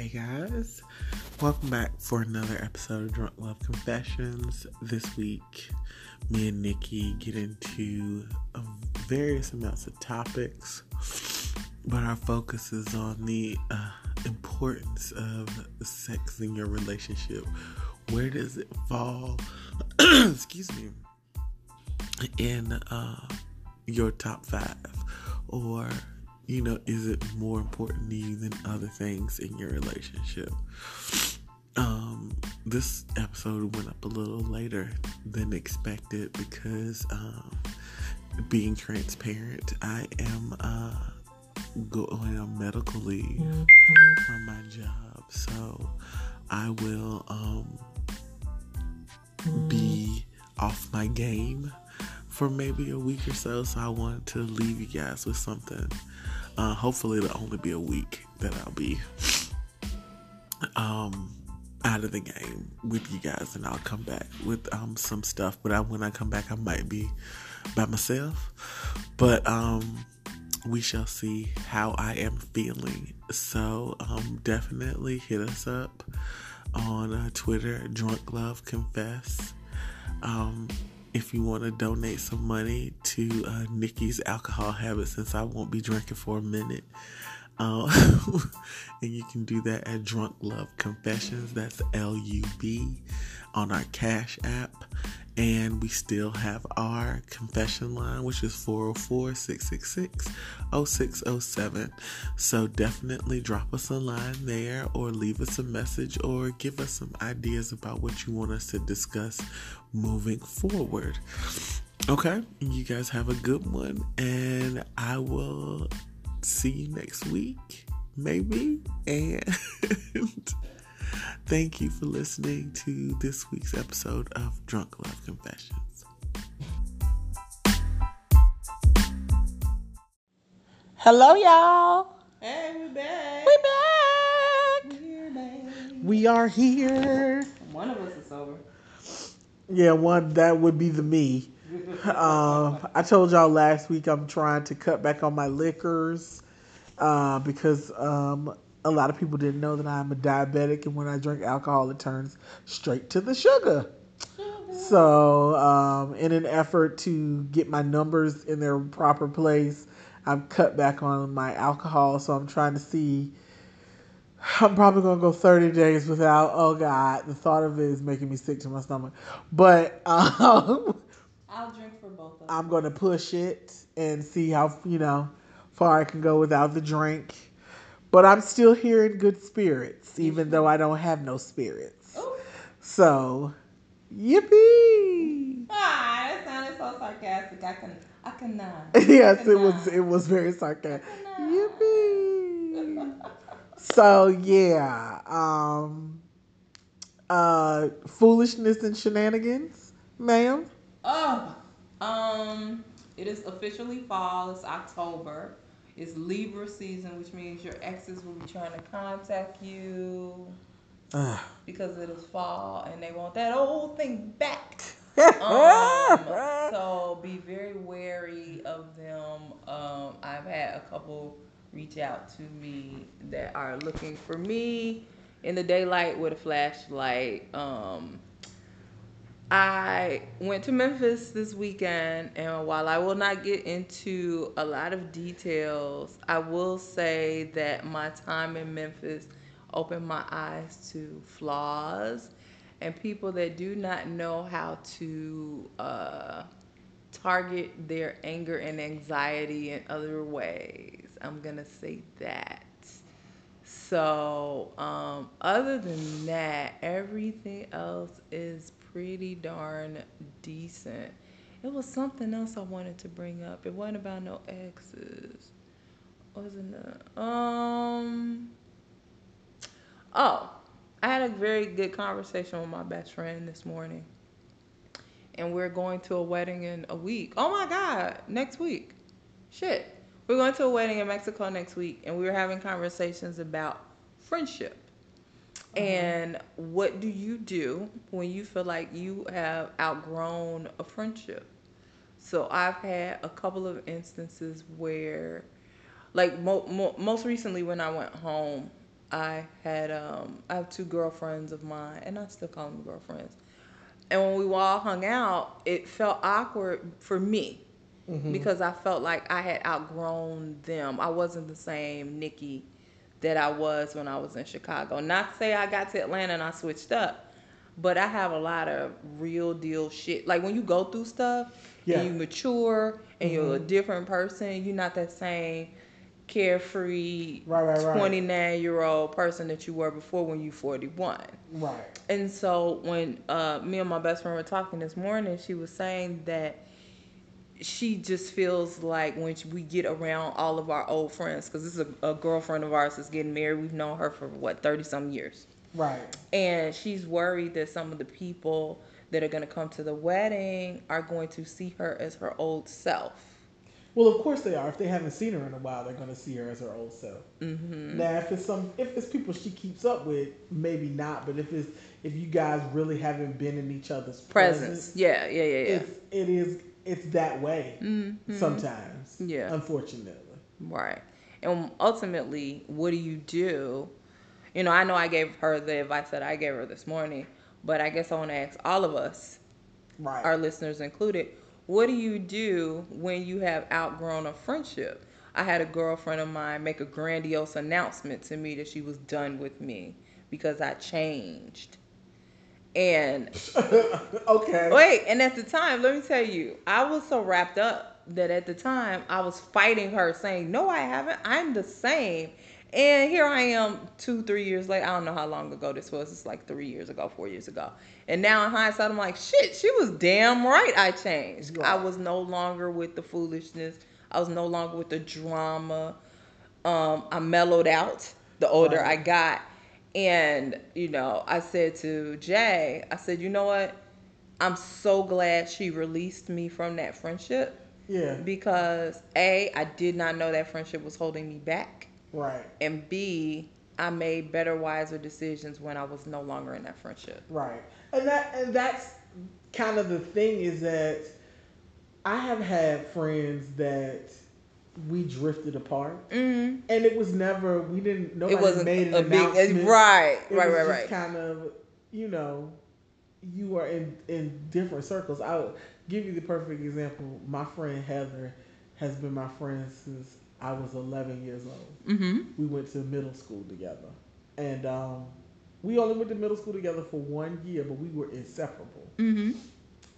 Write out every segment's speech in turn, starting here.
Hey guys, welcome back for another episode of Drunk Love Confessions. This week, me and Nikki get into um, various amounts of topics, but our focus is on the uh, importance of sex in your relationship. Where does it fall? excuse me. In uh, your top five, or you know, is it more important to you than other things in your relationship? Um, this episode went up a little later than expected because, um, being transparent, I am uh, going on medical leave mm-hmm. from my job, so I will um, mm. be off my game for maybe a week or so. So I wanted to leave you guys with something uh, hopefully, it'll only be a week that I'll be um, out of the game with you guys, and I'll come back with um, some stuff. But I, when I come back, I might be by myself. But um, we shall see how I am feeling. So um, definitely hit us up on uh, Twitter, Drunk Love Confess. Um, if you want to donate some money to uh, Nikki's alcohol habit, since I won't be drinking for a minute. Uh, and you can do that at Drunk Love Confessions. That's L U B on our Cash App. And we still have our confession line, which is 404 666 0607. So definitely drop us a line there or leave us a message or give us some ideas about what you want us to discuss moving forward. Okay, you guys have a good one, and I will see you next week, maybe. And Thank you for listening to this week's episode of Drunk Love Confessions. Hello, y'all. Hey, we back. We back. We're back. We are here. One of us is sober. Yeah, one that would be the me. um, I told y'all last week I'm trying to cut back on my liquors uh, because um, a lot of people didn't know that I'm a diabetic, and when I drink alcohol, it turns straight to the sugar. So, um, in an effort to get my numbers in their proper place, I've cut back on my alcohol. So, I'm trying to see. I'm probably gonna go 30 days without. Oh God, the thought of it is making me sick to my stomach. But um, I'll drink for both of them. I'm gonna push it and see how you know far I can go without the drink but I'm still here in good spirits, even though I don't have no spirits. Ooh. So, yippee! Ah, that sounded so sarcastic. I can, I can. Uh, yes, it was. It was very sarcastic. Yippee! so yeah, um, uh, foolishness and shenanigans, ma'am. Oh, um, it is officially fall. It's October. It's Libra season, which means your exes will be trying to contact you because it is fall and they want that old thing back. um, so be very wary of them. Um, I've had a couple reach out to me that are looking for me in the daylight with a flashlight. Um, I went to Memphis this weekend, and while I will not get into a lot of details, I will say that my time in Memphis opened my eyes to flaws and people that do not know how to uh, target their anger and anxiety in other ways. I'm going to say that. So, um, other than that, everything else is pretty darn decent. It was something else I wanted to bring up. It wasn't about no exes. Wasn't it? Um. Oh, I had a very good conversation with my best friend this morning, and we're going to a wedding in a week. Oh my God, next week. Shit, we're going to a wedding in Mexico next week, and we were having conversations about friendship. And what do you do when you feel like you have outgrown a friendship? So I've had a couple of instances where, like mo- mo- most recently when I went home I had um I have two girlfriends of mine, and I still call them girlfriends. And when we all hung out, it felt awkward for me because I felt like I had outgrown them. I wasn't the same Nikki that I was when I was in Chicago. Not to say I got to Atlanta and I switched up, but I have a lot of real deal shit. Like when you go through stuff Yeah. and you mature and you're a different person, you're not that same carefree Right, right, right. 29 year old person that you were before when you 41. Right. And so when uh, me and my best friend were talking this morning, she was saying that she just feels like when we get around all of our old friends, because this is a, a girlfriend of ours that's getting married. We've known her for what 30 some years, Right. and she's worried that some of the people that are going to come to the wedding are going to see her as her old self. Well, of course they are. If they haven't seen her in a while, they're gonna see her as her old self. Mm-hmm. Now, if it's some, if it's people she keeps up with, maybe not. But if it's if you guys really haven't been in each other's Presence, presence, yeah, yeah, yeah, yeah. it's it is it's that way mm-hmm. sometimes. Yeah. unfortunately. Right. And ultimately, what do you do? You know, I know I gave her the advice that I gave her this morning, but I guess I want to ask all of us, Right. our listeners included, what do you do when you have outgrown a friendship? I had a girlfriend of mine make a grandiose announcement to me that she was done with me because I changed. And okay. Wait, and at the time, let me tell you, I was so wrapped up that at the time I was fighting her, saying, "No, I haven't. I'm the same." And here I am, two, three years later. I don't know how long ago this was. It's like three years ago, four years ago. And now in hindsight, I'm like, shit, she was damn right. I changed. I was no longer with the foolishness. I was no longer with the drama. Um, I mellowed out the older Right. I got. And, you know, I said to Jay, I said, you know what? I'm so glad she released me from that friendship Yeah. because A, I did not know that friendship was holding me back. Right. And B, I made better, wiser decisions when I was no longer in that friendship. Right. And that and that's kind of the thing is that I have had friends that we drifted apart, Mm-hmm. and it was never we didn't nobody It wasn't made an a big, announcement. right, It right, right, just right. Kind of, you know, you are in in different circles. I'll give you the perfect example. My friend Heather has been my friend since I was 11 years old. Mm-hmm. We went to middle school together, and um, we only went to middle school together for one year, but we were inseparable. Mm-hmm.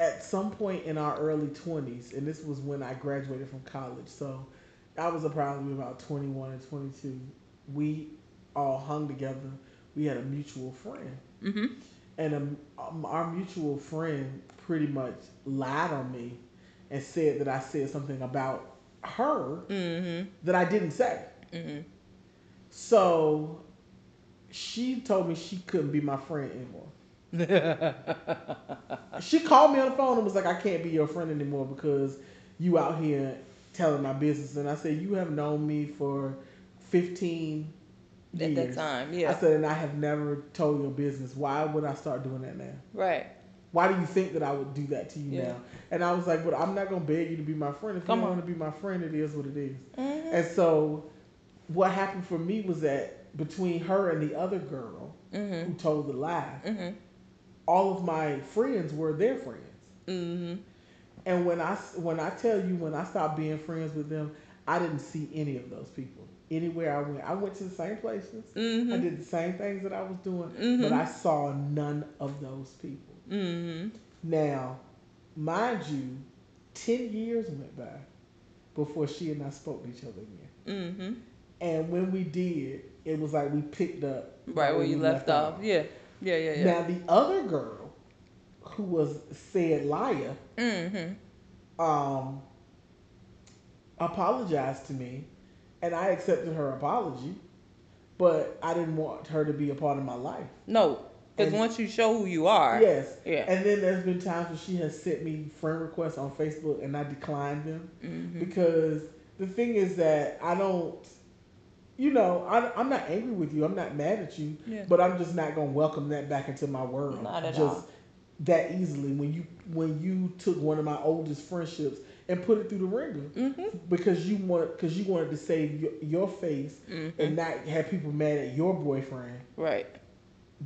At some point in our early 20s, and this was when I graduated from college, so I was probably about 21 and 22. We all hung together. We had a mutual friend, Mm-hmm. and um, um, our mutual friend pretty much lied on me and said that I said something about her Mm-hmm. that I didn't say. Mm-hmm. So she told me she couldn't be my friend anymore. she called me on the phone and was like, I can't be your friend anymore because you out here telling my business. And I said, You have known me for 15 years. At that time, Yeah, I said, And I have never told your business. Why would I start doing that now? Right. Why do you think that I would do that to you Yeah. now? And I was like, But I'm not going to beg you to be my friend. If Come you want to be my friend, it is what it is. Mm-hmm. And so, what happened for me was that between her and the other girl Mm-hmm. who told the lie, Mm-hmm. all of my friends were their friends. Mm-hmm. And when I when I tell you when I stopped being friends with them, I didn't see any of those people anywhere I went. I went to the same places. Mm-hmm. I did the same things that I was doing, Mhm. but I saw none of those people. Mm-hmm. Now, mind you, ten years went by before she and I spoke to each other again. Mm-hmm. And when we did, it was like we picked up Right where you we left off. Yeah. Yeah, yeah, yeah. Now the other girl, who was said liar, Mm-hmm. um, apologized to me, and I accepted her apology, but I didn't want her to be a part of my life. No. Because once you show who you are. Yes. Yeah. And then there's been times where she has sent me friend requests on Facebook, and I declined them Mm-hmm. because the thing is that I don't. You know, I, I'm not angry with you. I'm not mad at you, Yeah. but I'm just not gonna welcome that back into my world. Not at just all. That easily. When you when you took one of my oldest friendships and put it through the ringer Mm-hmm. because you want because you wanted to save your, your face Mm-hmm. and not have people mad at your boyfriend. Right.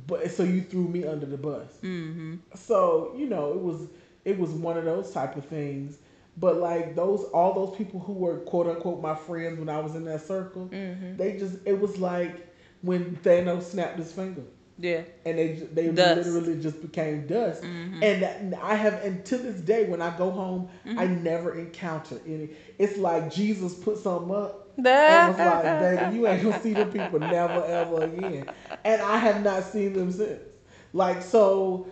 But so you threw me under the bus. Mm-hmm. So you know it was it was one of those type of things. But like those all those people who were quote unquote my friends when I was in that circle, Mm-hmm. they just it was like when Thanos snapped his finger Yeah. and they they Dust. literally just became dust. Mhm. And I have and to this day when I go home, Mm-hmm. I never encounter any. It's like Jesus put something up. And was like, baby, you ain't gonna see the people never ever again. And I have not seen them since. Like so,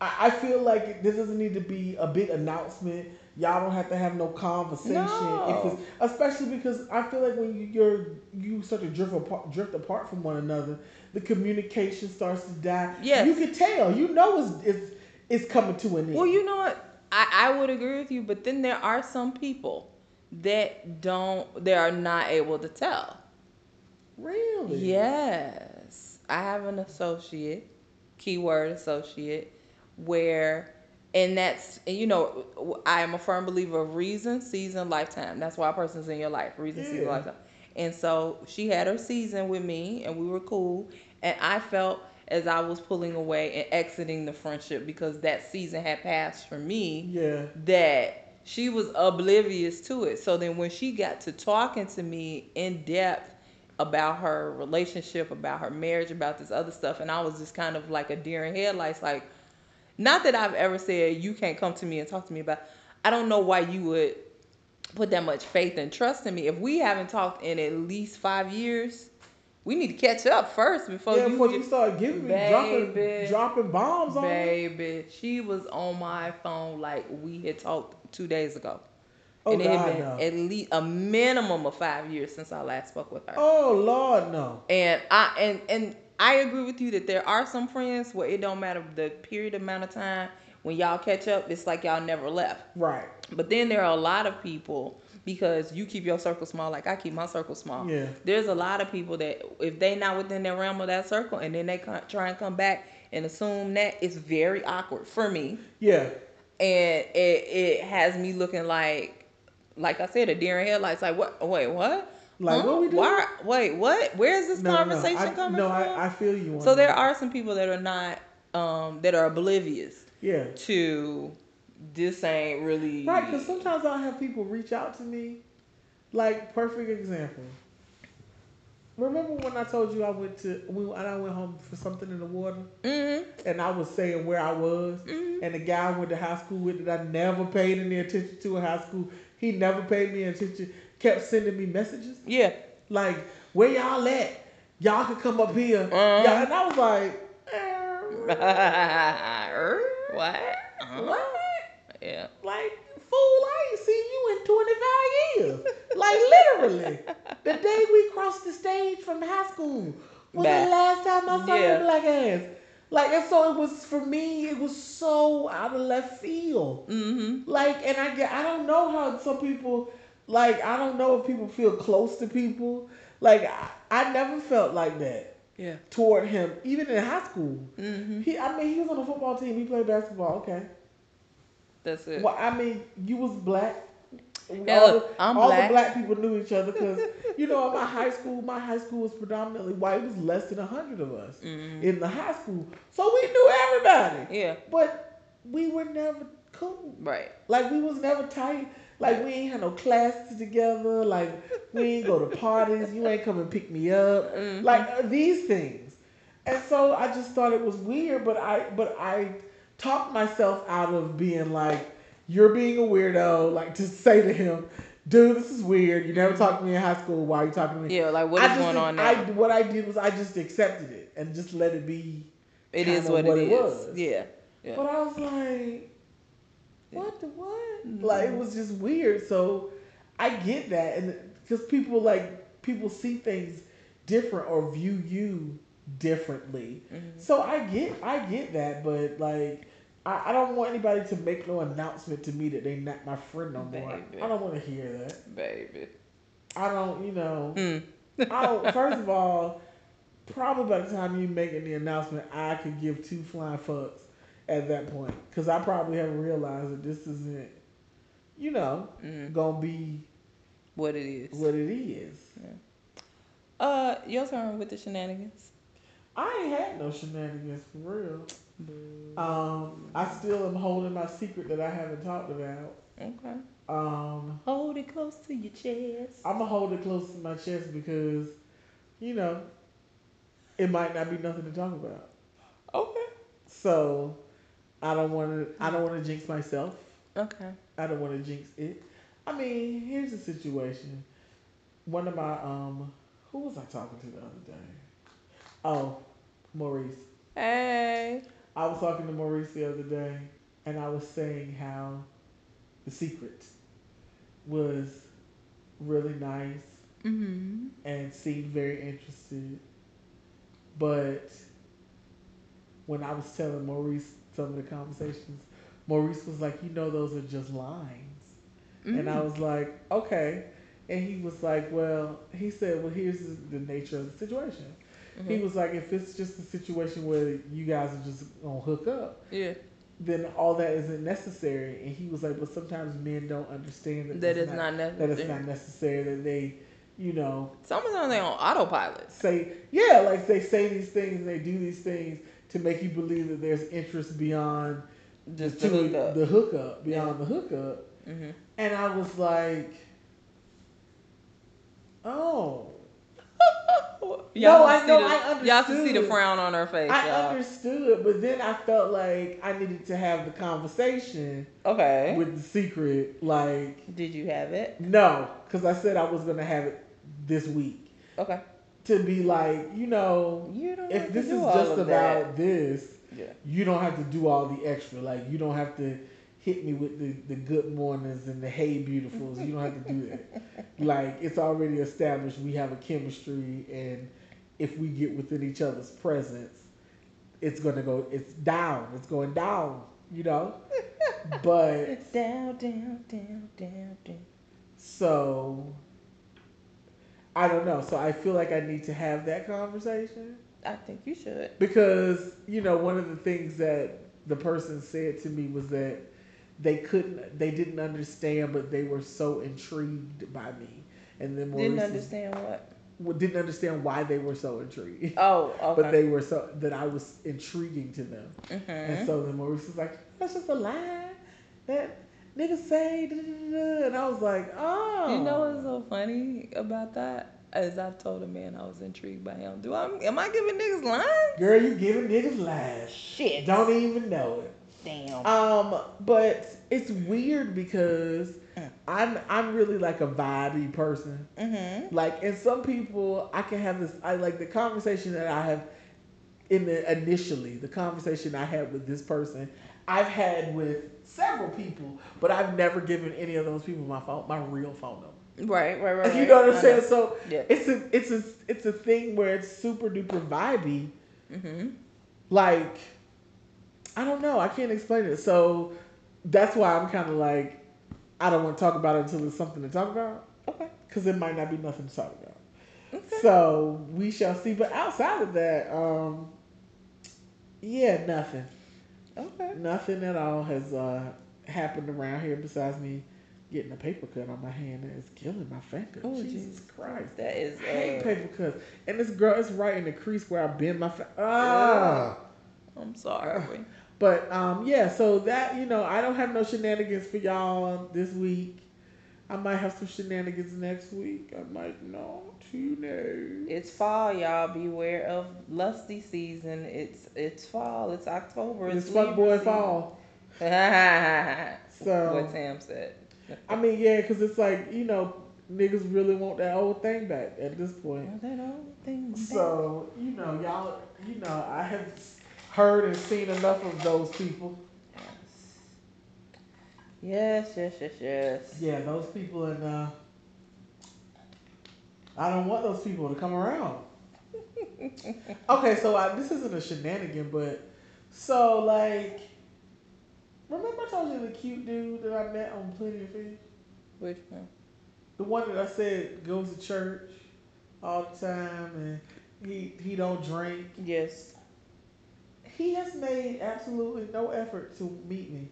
I, I feel like this doesn't need to be a big announcement. Y'all don't have to have no conversation, No. especially because I feel like when you, you're you start to drift apart, drift apart from one another, the communication starts to die. Yes. you can tell. You know it's it's, it's coming to an end. Well, you know what? I, I would agree with you, but then there are some people that don't, they are not able to tell. really? Yes. I have an associate, keyword associate, where, and that's, and you know, I am a firm believer of reason, season, lifetime. That's why a person's in your life, reason, season, lifetime. And so she had her season with me, and we were cool. And I felt as I was pulling away and exiting the friendship because that season had passed for me Yeah. that she was oblivious to it. So then when she got to talking to me in depth about her relationship, about her marriage, about this other stuff, and I was just kind of like a deer in headlights, like, not that I've ever said you can't come to me and talk to me about. I don't know why you would put that much faith and trust in me. If we haven't talked in at least five years, we need to catch up first before yeah, you. before you start giving me dropping dropping bombs on me. Baby, she was on my phone like we had talked two days ago. Oh and it had been no. at least a minimum of five years since I last spoke with her. Oh Lord, no. And I and and I agree with you that there are some friends where it don't matter the period amount of time when y'all catch up, it's like y'all never left. Right. But then there are a lot of people because you keep your circle small, like I keep my circle small. Yeah. There's a lot of people that if they not within their realm of that circle, and then they try and come back and assume that it's very awkward for me, Yeah. and it it has me looking like, like I said, a deer in headlights. Like what? Wait, what? Like, what we doing? Why? Wait, what? Where is this No, conversation no, I, coming no, from? I, I feel you. So there that. are some people that are not, um, that are oblivious Yeah. to this ain't really Right, because sometimes I'll have people reach out to me. Like, perfect example. Remember when I told you I went to when I went home for something in the water, mm-hmm. and I was saying where I was, Mhm. and the guy I went to high school with that I never paid any attention to in high school, he never paid me attention. Kept sending me messages Yeah. like, "Where y'all at? Y'all could come up here." Uh-huh. Yeah, and I was like, what? Uh-huh. "What?" Yeah. Like, fool, I ain't seen you in 25 years. like, literally. The day we crossed the stage from high school was Back. the last time I saw Yeah. your black ass. Like, and so it was, for me, it was so out of left field. Mm-hmm. Like, and I get, I don't know how some people, like, I don't know if people feel close to people. Like, I, I never felt like that Yeah. toward him, even in high school. Mm-hmm. He, I mean, he was on the football team. He played basketball. Okay. That's it. Well, I mean, you was black. Yeah, all look, the, all black. the black people knew each other because, you know, in my high school, my high school was predominantly white. It was less than a hundred of us Mhm. in the high school, so we knew everybody. Yeah. But we were never cool. Right. Like we was never tight. Like we ain't had no classes together. Like we ain't go to parties. You ain't come and pick me up. Mhm. Like uh, these things. And so I just thought it was weird, but I but I talked myself out of being like, you're being a weirdo. Like to say to him, dude, this is weird. You never talked to me in high school. Why are you talking to me? Yeah. Like what is going on now? I, what I did was I just accepted it and just let it be. It is what, what it it is. was. Yeah. Yeah. But I was like, what the what? Mhm. Like it was just weird. So I get that, and because people like people see things different or view you differently. Mhm. So I get I get that, but like. I, I don't want anybody to make no announcement to me that they not my friend no more. Baby. I don't want to hear that. Baby. I don't, you know. Mm. I don't. First of all, probably by the time you making the announcement, I could give two flying fucks at that point because I probably haven't realized that this isn't you know, Mhm. gonna be What it is. what it is. Uh, your turn with the shenanigans. I ain't had no shenanigans for real. Um, I still am holding my secret that I haven't talked about. Okay. Um, Hold it close to your chest. I'm gonna hold it close to my chest because, you know, it might not be nothing to talk about. Okay. So, I don't want to. I don't want to jinx myself. Okay. I don't want to jinx it. I mean, here's the situation. One of my um, who was I talking to the other day? Oh, Maurice. Hey. I was talking to Maurice the other day, and I was saying how the secret was really nice Mm-hmm. and seemed very interested. But when I was telling Maurice some of the conversations, Maurice was like, You know, those are just lines. And I mm. was like, Okay. And he was like, Well, he said, Well, here's the nature of the situation. He mm-hmm. was like, If it's just a situation where you guys are just to hook up, Yeah. then all that isn't necessary. And he was like, But sometimes men don't understand that, That is not That it's not necessary, that they, you know, Sometimes they on autopilot. say yeah, like they say these things and they do these things to make you believe that there's interest beyond Just to to hook the hookup, beyond Yeah. the hookup. Mm-hmm. And I was like, oh, Y'all No, can I see know, the- I Y'all can see the frown on her face. I y'all. understood, but then I felt like I needed to have the conversation Okay. with the secret. Like, Did you have it? no, because I said I was gonna have it this week Okay. To be like, you know, You don't if this is just about this. Yeah. you don't have to do all the extra. Like you don't have to hit me with the, the good mornings and the hey beautifuls. You don't have to do that. like it's already established we have a chemistry and if we get within each other's presence, it's gonna go it's down. It's going down, you know? but Down, down, down, down, down. so I don't know. So I feel like I need to have that conversation. I think you should. because you know one of the things that the person said to me was that they couldn't they didn't understand but they were so intrigued by me and then Maurice Didn't understand what? didn't understand why they were so intrigued Oh, okay. but they were so that I was intriguing to them mm-hmm. and so then Maurice was like that's just a lie that niggas say da, da, da, da." and I was like oh You know what's so funny about that? As I've told a man I was intrigued by him. Do I am I giving niggas lines? girl you giving niggas lies Shit. don't even know it Damn. Um, but it's weird because Mm. I'm I'm really like a vibey person. mm-hmm. Like, and some people I can have this. I like the conversation that I have in the initially the conversation I had with this person. I've had with several people, but I've never given any of those people my phone, my real phone number. Right, right, right. You know what I'm saying? So Yeah. it's a it's a it's a thing where it's super duper vibey. Mm-hmm. Like I don't know. I can't explain it. So that's why I'm kind of like I don't want to talk about it until there's something to talk about Okay. because it might not be nothing to talk about. Okay. So we shall see. But outside of that, um, yeah, nothing, Okay. nothing at all has uh, happened around here besides me getting a paper cut on my hand that is killing my finger. Oh, Jesus Jesus Christ. That is. I hate Uh, paper cuts. And this girl is right in the crease where I bend my finger. Ah. I'm sorry. But um, yeah, so that you know, I don't have no shenanigans for y'all this week. I might have some shenanigans next week. I might not. Who knows? It's fall, y'all. Beware of lusty season. It's it's fall. It's October. It's Libra fuck boy season. fall. So what Tam said. I mean, yeah, because it's like you know, niggas really want that old thing back at this point. That old thing. back. So you know, y'all, you know, I have heard and seen enough of those people. Yes, yes, yes, yes. Yeah, those people, and uh, I don't want those people to come around. okay, so I, this isn't a shenanigan, but so like, remember I told you the cute dude that I met on Plenty of Fish, Which one? the one that I said goes to church all the time and he he don't drink. Yes. He has made absolutely no effort to meet me.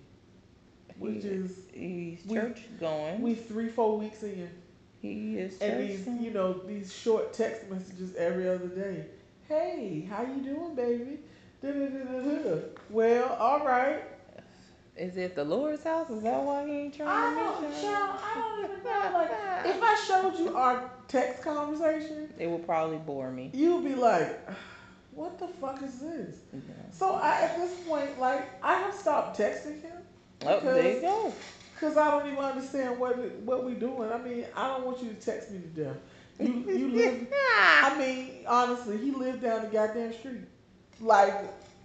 Which He- is He's we- church going. we three four weeks in, he is and these going. you know these short text messages every other day. Hey, how you doing, baby? Da-da-da-da-da. Well, all right. Is it the Lord's house? Is that why he ain't I trying to don't, meet you? child, I don't even know. Like, if I showed you our text conversation, It would probably bore me. you'd be like, "What the fuck is this?" Yeah. So I, at this point, like, I have stopped texting him Oh, there you go. because I don't even understand what it- what we doing. I mean, I don't want you to text me to death. You you live. I mean, honestly, he lived down the goddamn street. Like,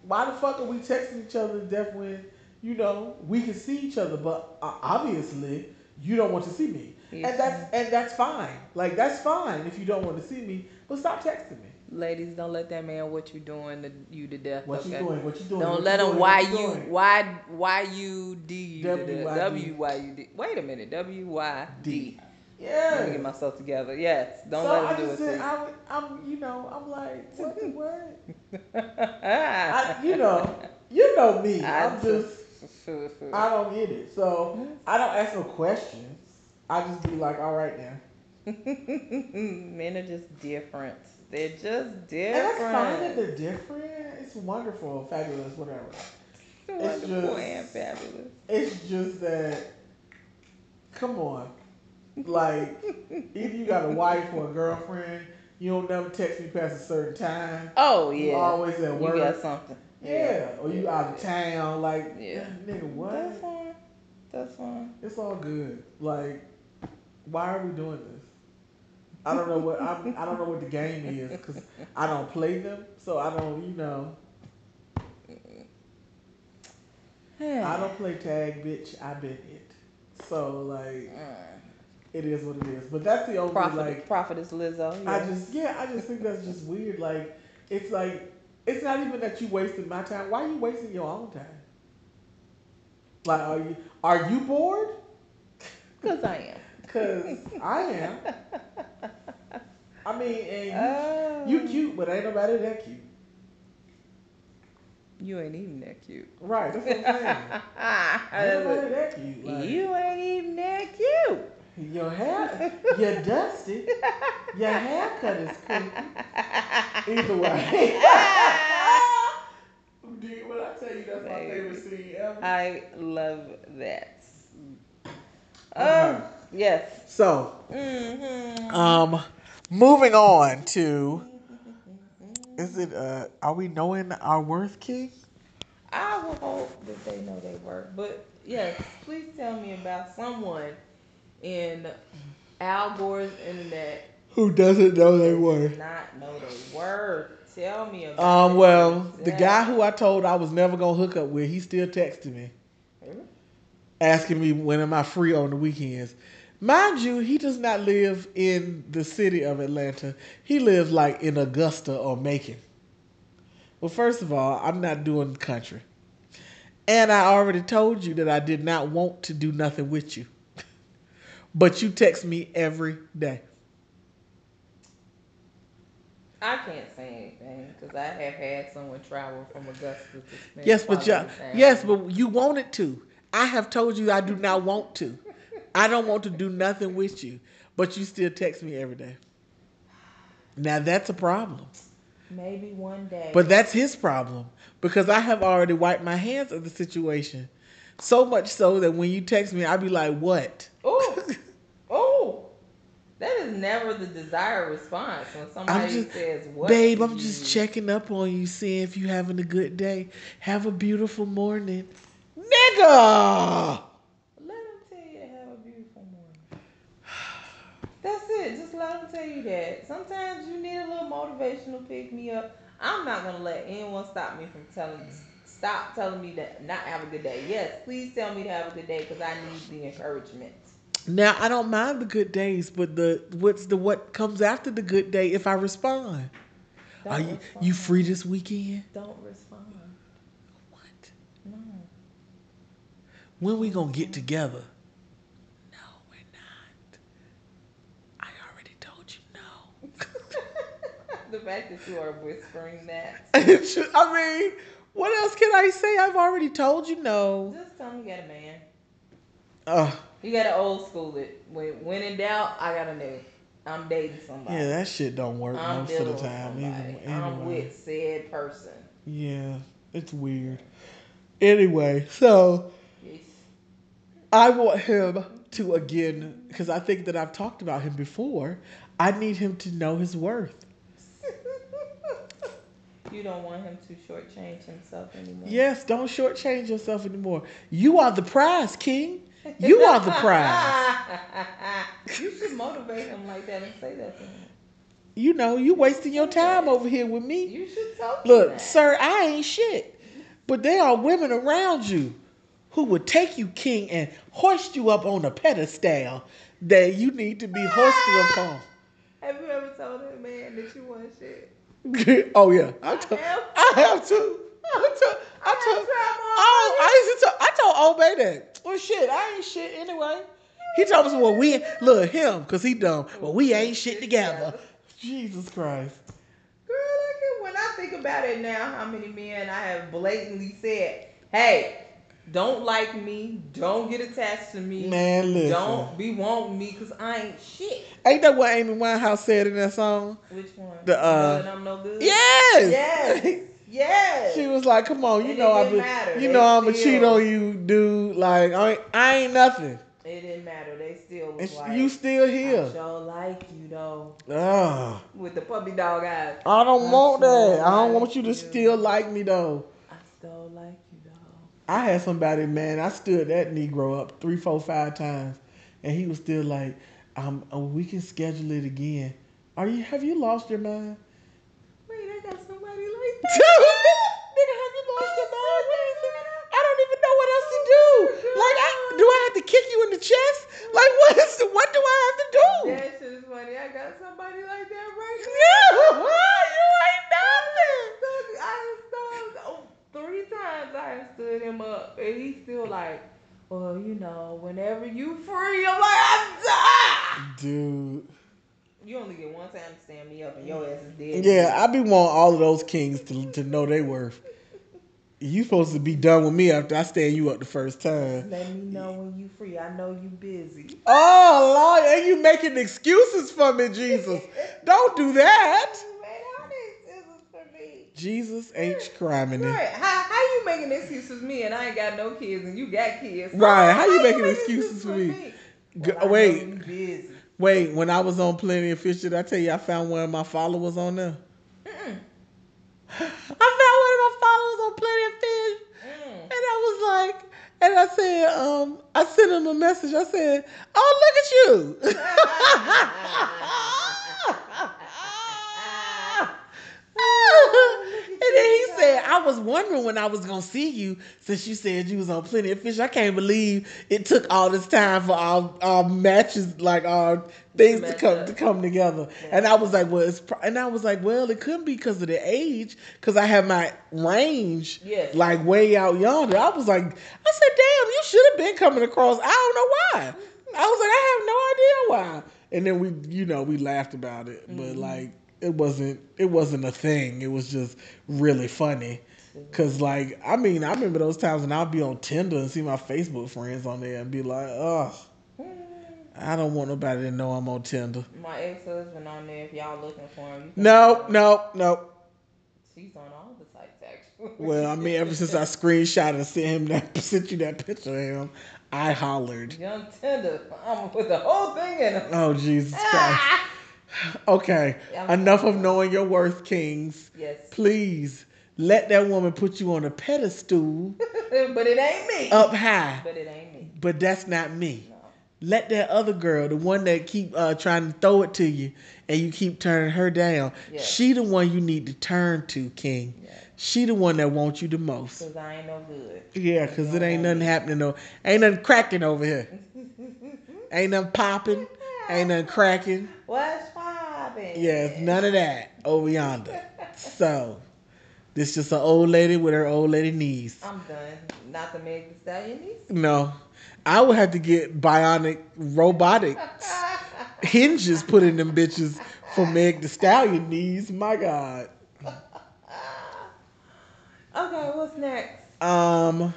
why the fuck are we texting each other to death when you know we can see each other? But uh, obviously, you don't want to see me, Yes. and that's and that's fine. Like that's fine if you don't want to see me, but stop texting me. Ladies, don't let that man what you doing to you to death. What okay? you doing? What you doing? Don't What let him doing? why What you why why you D you W. Y D. W Y U D. Wait a minute. W Y D. D. Let Yeah. me get myself together. Yes. Don't so let I him do it said, you. I'm, I'm, you know, I'm like, what the what? I, I, you know, you know me. I'm just, I don't get it. So I don't ask no questions. I just be like, all right now. Men are just different. They're just different. And that's fine that they're different. It's wonderful, fabulous, whatever. Wonderful just- and fabulous. It's just that, come on. Like, either you got a wife or a girlfriend, you don't never text me past a certain time. Oh You yeah. always at work. You got something. Yeah, or you out of town, like, Yeah. nigga, what? That's fine. That's fine. It's all good. Like, why are we doing this? I don't know what I'm, I don't know what the game is because I don't play them, so I don't. You know, I don't play tag, bitch. I've been it. So like, it is what it is. But that's the only Prophet, like. prophetess Lizzo. I yeah. just yeah, I just think that's just weird. Like, it's like it's not even that you wasted my time. Why are you wasting your own time? Like, are you are you bored? Cause I am. Cause I am. I mean, and Oh. you, you cute, but ain't nobody that cute. You ain't even that cute. Right, that's what I'm saying. ain't nobody that cute. Like, you ain't even that cute. Your hair, you're dusty. Your haircut is crooked. Either way. Dude, when I tell you that's my favorite scene ever. I love that. Oh, Okay. yes. So, Mm-hmm. um, moving on to, is it, uh, are we knowing our worth, King? I will hope that they know they work. But yes, please tell me about someone in Al Gore's internet Who doesn't know they who worth? not know they work. Tell me about Um, it. well, the guy who I told I was never gonna hook up with, he still texted me, Really? asking me when am I free on the weekends. Mind you, he does not live in the city of Atlanta. He lives like in Augusta or Macon. Well, first of all, I'm not doing country. And I already told you that I did not want to do nothing with you. But you text me every day. I can't say anything because I have had someone travel from Augusta to spend Yes, but you, yes, but you wanted to. I have told you I do not want to. I don't want to do nothing with you, but you still text me every day. Now that's a problem. maybe one day. But that's his problem because I have already wiped my hands of the situation. So much so that when you text me, I'd be like, "What?" oh, oh, that is never the desired response when somebody just- says, "What?" Babe, I'm just checking up on you, seeing if you're having a good day. Have a beautiful morning, nigga. Let them tell you to have a beautiful morning. That's it. Just let them tell you that. Sometimes you need a little motivational pick me up. I'm not gonna let anyone stop me from telling stop telling me that not have a good day. Yes, please tell me to have a good day because I need the encouragement. Now I don't mind the good days, but the what's the what comes after the good day if I respond? Don't Are you respond. you free this weekend? Don't respond. What? No. When we gonna get together? No, we're not. I already told you no. The fact that you are whispering that. I mean, what else can I say? I've already told you no. Just tell me you got a man. Uh, You gotta old school it. When when in doubt, I gotta know. I'm dating somebody. yeah, that shit don't work I'm most of the time. Either, I'm with said person. Yeah, it's weird. Anyway, so Yes. I want him to again because I think that I've talked about him before. I need him to know his worth. You don't want him to shortchange himself anymore. Yes, don't shortchange yourself anymore. You are the prize, King. You are the prize. you should motivate him like that and say that to him. You know, you wasting your time over here with me. You should tell him Look, that. sir, I ain't shit. But there are women around you who would take you, King, and hoist you up on a pedestal that you need to be hoisted upon. Have you ever told a man that you want shit? oh yeah, I, told, have. I have too. I told, I told, oh, I used to tell, I told old Bay that. Well, shit, I ain't shit anyway. He told us, well, we look him, cause he dumb. Well, we ain't shit together. Jesus Christ. Girl, I can, when I think about it now, how many men I have blatantly said, "Hey, don't like me, don't get attached to me, Man, listen. don't be wanting me, cause I ain't shit." Ain't that what Amy Winehouse said in that song? Which one? The, uh, know I'm no good. Yes. Yes. Yes. She was like, "Come on, you And know I, be, matter. you They know I'm a cheat on you, dude. Like I, ain't- I ain't nothing. It didn't matter. They still was like, you still here?" I sure like you though, Ugh. with the puppy dog eyes. I don't I want sure that. I don't want you to you. still like me though. I still like. I had somebody, man. I stood that Negro up three, four, five times, and he was still like, um, oh, "We can schedule it again." Are you? Have you lost your mind? Wait, I got somebody like that. Nigga, have you lost your mind? What is it? I don't even know what else to do. Like, I, do I have to kick you in the chest? Like, what is? What do I have to do? That shit is funny. I got somebody like that right now. you ain't nothing. I oh, three times I have stood him up, and he's still like, well, you know, whenever you free, I'm like, I'm done. Dude. You only get one time to stand me up, and your ass is dead. Yeah, I be wanting all of those kings to, to know they worth. You supposed to be done with me after I stand you up the first time. Let me know when you free. I know you busy. Oh Lord, and you making excuses for me, Jesus. Don't do that. Man, how these excuses for me? Jesus H. Criminy. Right. How, how you making excuses for me and I ain't got no kids and you got kids? Right, how you making excuses for me? G- Well, wait. Wait, when I was on Plenty of Fish, did I tell you I found one of my followers on there? Mm-mm. I found one of my followers on Plenty of Fish. Mm. And I was like, and I said, um, I sent him a message. I said, oh, look at you. and then he said, I was wondering when I was gonna see you since you said you was on Plenty of Fish. I can't believe it took all this time for our, our matches, like our things to come up. to come together. And I was like, well, it's pro- and I was like, well, it couldn't be because of the age, because I have my range Yes. like way out yonder. I was like, I said, damn, you should have been coming across. I don't know why. I was like, I have no idea why. And then we, you know, we laughed about it, but Mm-hmm. like it wasn't, it wasn't a thing. It was just really funny. Cause like, I mean, I remember those times when I'd be on Tinder and see my Facebook friends on there and be like, oh, I don't want nobody to know I'm on Tinder. My ex husband on there. If y'all looking for him, No, no, no. She's on all the sites actually. Well, I mean, ever since I screenshot and sent him that, sent you that picture of him, I hollered. Young Tinder, I'm gonna put the whole thing in him. Oh Jesus ah! Christ! Okay, enough of knowing your worth, kings. Yes, Please let that woman put you on a pedestal but it ain't me. up high. But it ain't me. But that's not me. No. Let that other girl, the one that keep uh, trying to throw it to you, and you keep turning her down. Yeah. She the one you need to turn to, King. Yeah. She the one that wants you the most. Cause I ain't no good. Yeah, cause it ain't nothing happening No, Ain't nothing cracking over here. Ain't nothing popping. Ain't nothing cracking. What's poppin'? Yes, none of that over yonder. So, this just an old lady with her old lady knees. I'm done. Not the Meg Thee Stallion niece. No, I would have to get bionic robotic hinges put in them bitches for Meg Thee Stallion knees. My God. Okay, what's next? Um.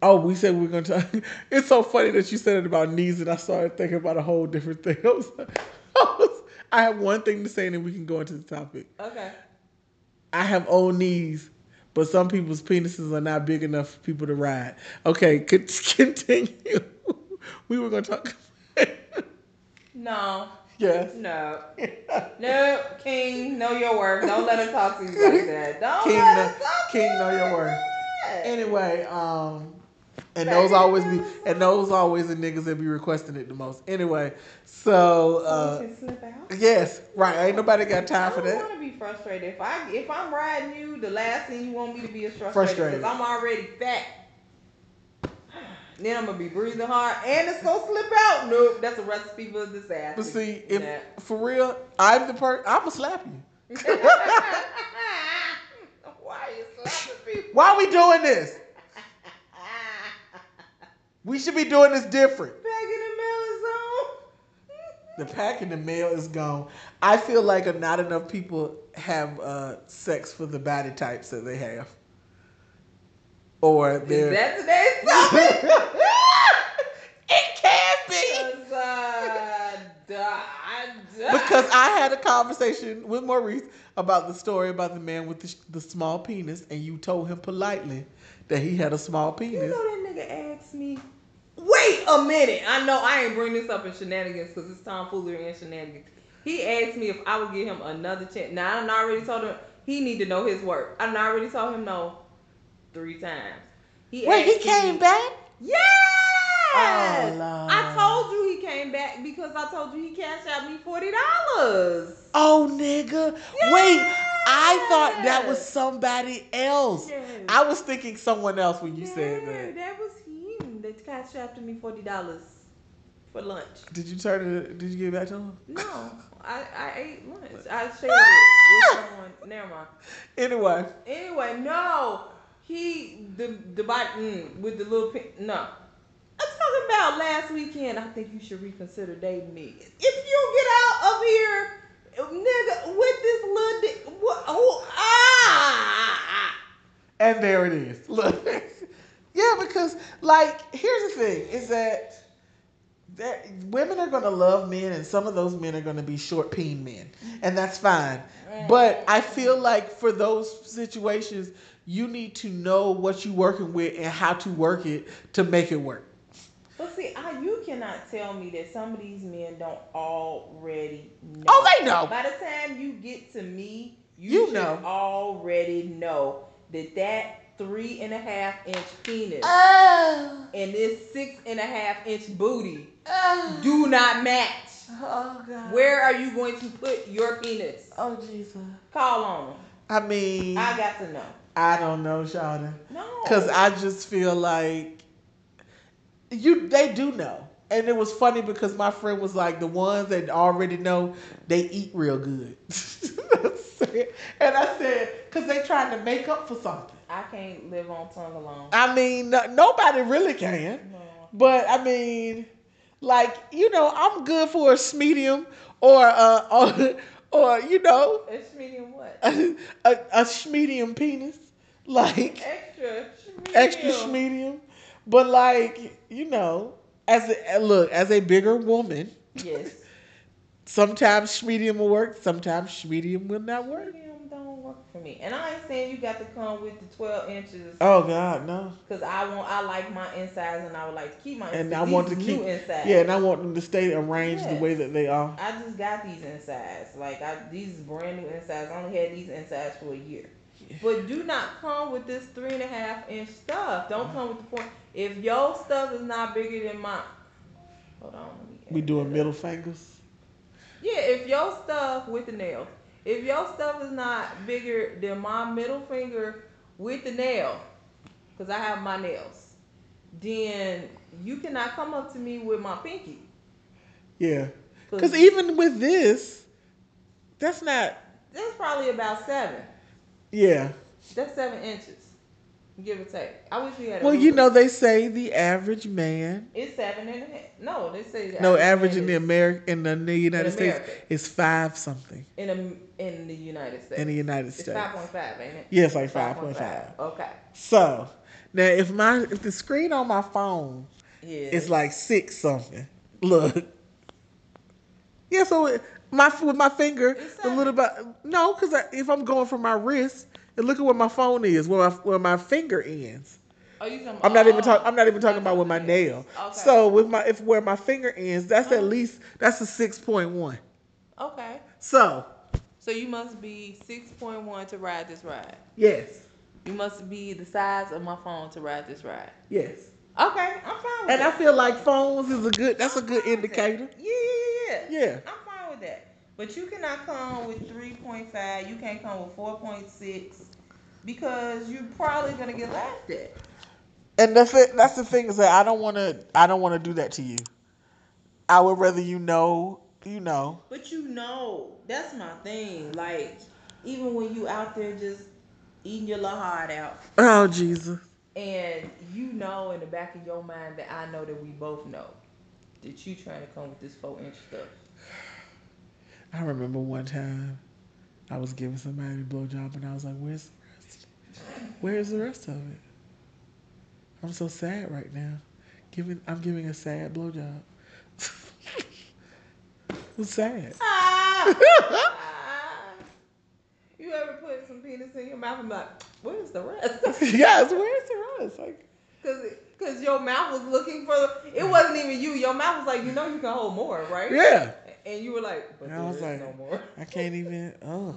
Oh, we said we are gonna talk. It's so funny that you said it about knees, and I started thinking about a whole different thing. I, was, I, was, I have one thing to say, and then we can go into the topic. Okay. I have old knees, but some people's penises are not big enough for people to ride. Okay, continue. we were gonna talk. No. yes. No. No, King, know your worth. Don't let him talk to you like that. Don't King, let him talk King, you know your worth. Anyway, um, and those always be, and those always the niggas that be requesting it the most. Anyway, so uh, we can slip out. yes, right. Ain't nobody got time I for don't want to be frustrated. If I if I'm riding you, the last thing you want me to be is frustrated Frustrated. because I'm already fat. Then I'm gonna be breathing hard, and it's gonna slip out. Nope, that's a recipe for disaster. But see, if Nah. for real, I'm the person. I'ma slap you. Why are you slapping people? Why are we doing this? We should be doing this different. The mail is on. The pack in the mail is gone. I feel like not enough people have uh, sex for the body types that they have, or Is they're. that today's topic? it can't be. Because, uh, duh, I- duh. Because I had a conversation with Maurice about the story about the man with the, the small penis, and you told him politely that he had a small penis. You know that nigga asked me. Wait a minute. I know I ain't bring this up in shenanigans because it's tomfoolery and shenanigans. He asked me if I would give him another chance. Now I already told him he need to know his work. I already told him no three times. He Wait, he came me- back? Yes. Oh, I told you he came back because I told you he cashed out me forty dollars. Oh, nigga. Wait, I thought that was somebody else. Yes. I was thinking someone else when you said that. That was cashed out to me forty dollars for lunch. Did you turn it? Did you give it back to him? No, I, I ate lunch. I shared it with someone. Never mind. Anyway, Anyway, no, he the the mm, with the little pin. No, I'm talking about last weekend. I think you should reconsider dating me. If you get out of here, nigga, with this little dick, what? Oh, ah! and there it is. Look, yeah, because like here's the thing: is that that women are gonna love men, and some of those men are gonna be short peen men, and that's fine. But I feel like for those situations, you need to know what you're working with and how to work it to make it work. But see, I, you cannot tell me that some of these men don't already know. Oh, they know. By the time you get to me, you, You know. already know that that three and a half inch penis Oh, and this six and a half inch booty oh, do not match. oh God. Where are you going to put your penis? Oh Jesus. Call on them. I mean, I got to know. I don't know, Shauna. No. Cause I just feel like you they do know. And it was funny because my friend was like, the ones that already know, they eat real good. and I said, because they trying to make up for something. I can't live on tongue alone. I mean, no- nobody really can. No. But I mean, like, you know, I'm good for a medium or uh or, or you know, It's medium what? a, a, a medium penis. Like Extra. extra medium. medium. But like, you know, as a look, as a bigger woman, Yes. sometimes medium will work, sometimes medium will not work. Work for me. And I ain't saying you got to come with the 12 inches. Oh God, no. Cause I want, I like my insides, and I would like to keep my And insides. I want to keep insides. Yeah, and I want them to stay arranged the way that they are. I just got these insides. Like I, these brand new insides. I only had these insides for a year. But do not come with this three and a half inch stuff. Don't come with the point. If your stuff is not bigger than mine, hold on. let me We doing middle fingers. Yeah, if your stuff with the nail, if your stuff is not bigger than my middle finger with the nail, because I have my nails, then you cannot come up to me with my pinky. Yeah. Because even with this, that's not. that's probably about seven. Yeah. That's seven inches, give or take. I wish we had. A Well, you know they say the average man. it's seven and a half. No, they say the No, average man in the is America in the, in the United States is five something in a, in the United States. in the United States. it's five point five, ain't it? Yeah, it's like 5.5. 5.5. Okay. So Now, if my if the screen on my phone Yeah. is like six something, look. Yeah, so it, my with my finger, a little bit. No, because if I'm going from my wrist, and look at where my phone is, where my where my finger ends. Oh, you talking I'm not even oh, talking. I'm not even talking about with my nail. Okay. So with my if where my finger ends, that's at Uh-huh. least that's a six point one. Okay. So So you must be six point one to ride this ride. yes, You must be the size of my phone to ride this ride. yes, Okay, I'm fine with that. and I feel like phones is a good. That's a I'm good with that. indicator. Yeah, yeah, yeah. Yeah. I'm fine with that. But you cannot come with 3.5. You can't come with 4.6 because you're probably gonna get laughed at. And that's it. That's the thing is that I don't want to. I don't want to do that to you. I would rather you know. You know. But you know, that's my thing. Like, even when you out there just eating your little heart out, Oh Jesus. and you know in the back of your mind that I know that we both know that you trying to come with this four inch stuff. I remember one time I was giving somebody a blowjob and I was like, "Where's the rest? Where's the rest of it? I'm so sad right now. Giving I'm giving a sad blowjob. it's sad. you ever put some penis in your mouth and be like, where's the rest? yes, where's the rest? Like, Cause, Cause your mouth was looking for the, it wasn't even you. Your mouth was like, you know you can hold more, right? yeah. And you were like, but And I was like, no more. I can't even. Oh,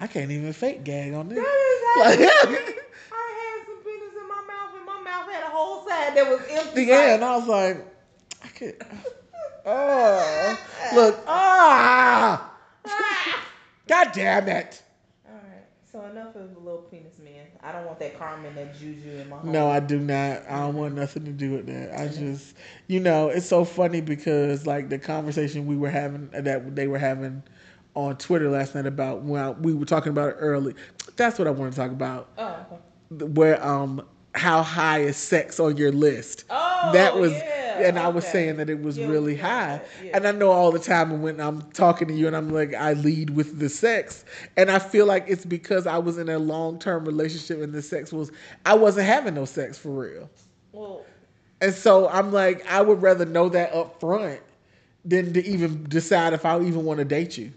I can't even fake gag on this. That is Like- I had some penis in my mouth and my mouth had a whole side that was empty. Yeah, and I was like, I could. Oh, look. Ah! God damn it. So enough of the little penis man. I don't want that karma and that juju in my home. No, I do not. I don't want nothing to do with that. I just, you know, it's so funny because like the conversation we were having that they were having on Twitter last night about when I, we were talking about it early. That's what I want to talk about. Oh. okay. Where um how high is sex on your list? Oh, that was yeah, and I was saying that it was Yeah, really high. yeah. And I know all the time when I'm talking to you and I'm like I lead with the sex and I feel like it's because I was in a long-term relationship and the sex was I wasn't having no sex for real. Well, And so I'm like I would rather know that up front than to even decide if I even want to date you.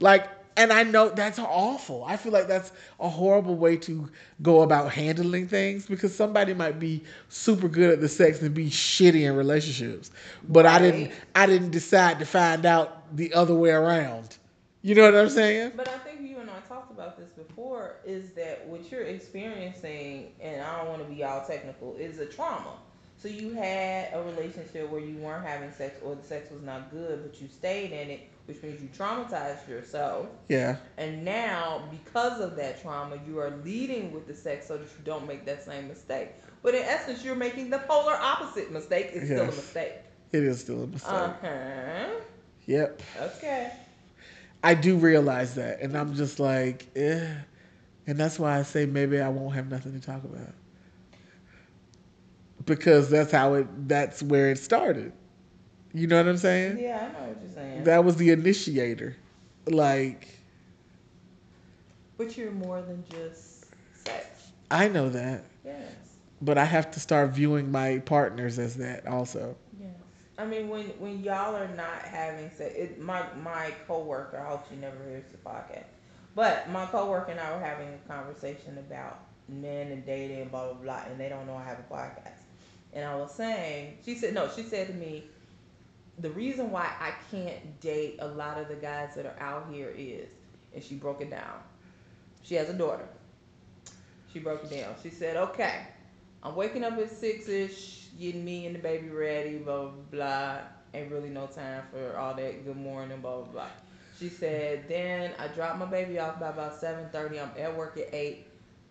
Like and I know that's awful. I feel like that's a horrible way to go about handling things because somebody might be super good at the sex and be shitty in relationships. But I didn't I didn't decide to find out the other way around. You know what I'm saying? But I think you and I talked about this before is that what you're experiencing, and I don't want to be all technical, is a trauma. So you had a relationship where you weren't having sex or the sex was not good, but you stayed in it, which means you traumatized yourself. Yeah. And now, because of that trauma, you are leading with the sex so that you don't make that same mistake. But in essence, you're making the polar opposite mistake. It's still a Yes. mistake. It is still a mistake. Uh huh. Yep. Okay. I do realize that, and I'm just like, eh. And that's why I say maybe I won't have nothing to talk about. Because that's how it that's where it started. You know what I'm saying? Yeah, I know what you're saying. That was the initiator. Like, but you're more than just sex. I know that, Yes. but I have to start viewing my partners as that also. Yes. I mean, when when y'all are not having sex, it, my my coworker. I hope she never hears the podcast. But my coworker and I were having a conversation about men and dating and blah blah blah, and they don't know I have a podcast. And I was saying, she said no. She said to me, the reason why I can't date a lot of the guys that are out here is, and she broke it down. She has a daughter. She broke it down. She said, okay, I'm waking up at six ish, getting me and the baby ready, blah blah blah. Ain't really no time for all that good morning, blah blah blah. She said, then I drop my baby off by about seven thirty. I'm at work at eight,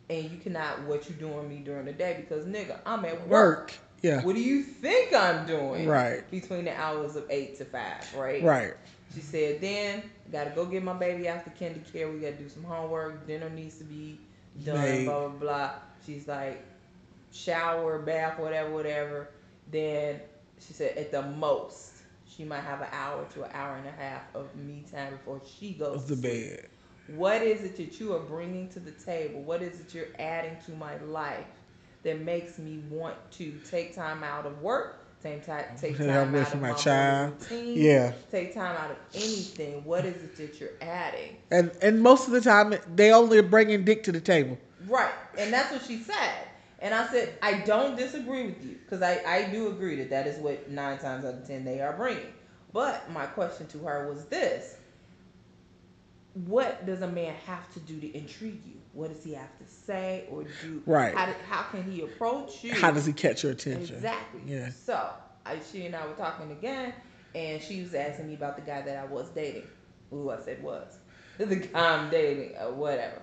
and you cannot what you doing me during the day because nigga, I'm at work. Work. Yeah. What do you think I'm doing? Right. Between the hours of eight to five, right? Right. She said, then gotta go get my baby after kinder care. We gotta do some homework. Dinner needs to be done. Made. Blah blah blah. She's like, shower, bath, whatever, whatever. Then she said, at the most, she might have an hour to an hour and a half of me time before she goes to bed. What is it that you are bringing to the table? What is it you're adding to my life that makes me want to take time out of work, take time, take time out of my my child. routine, Yeah. take time out of anything. What is it that you're adding? And and most of the time they only bringing dick to the table. Right. And that's what she said. And I said, I don't disagree with you because I, I do agree that that is what nine times out of ten they are bringing. But my question to her was this What does a man have to do to intrigue you? What does he have to say or do? Right. How, do- how can he approach you? How does he catch your attention? Exactly. Yeah. So I, she and I were talking again, and she was asking me about the guy that I was dating. Who I said was the guy I'm dating, or whatever.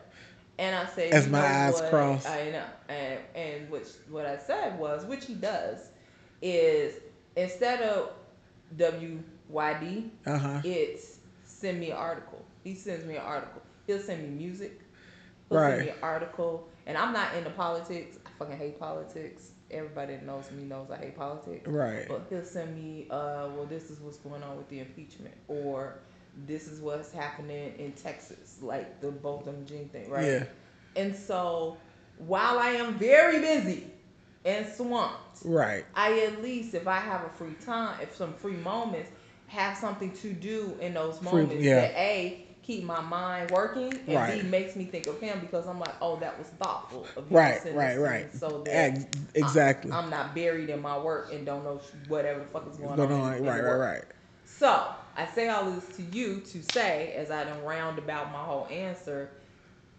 And I said, As my know eyes what? cross. I know. And and which what I said was, which he does, is instead of WYD, Uh huh. it's send me an article. He sends me an article. He'll send me music. Right. send me an article. And I'm not into politics. I fucking hate politics. Everybody that knows me knows I hate politics. Right. But he'll send me, uh, well, this is what's going on with the impeachment, or this is what's happening in Texas, like the both Botham Jean thing, right? Yeah. And so, while I am very busy and swamped, Right. I at least, if I have a free time, if some free moments, have something to do in those Free- moments yeah. that a keep my mind working and Right. makes me think of him because I'm like, oh, that was thoughtful of to Right. Right. this to me Right. So that exactly. I'm not buried in my work and don't know whatever the fuck is going, Going on. on. Right. Right. Right. So I say all this to you to say, as I done round about my whole answer,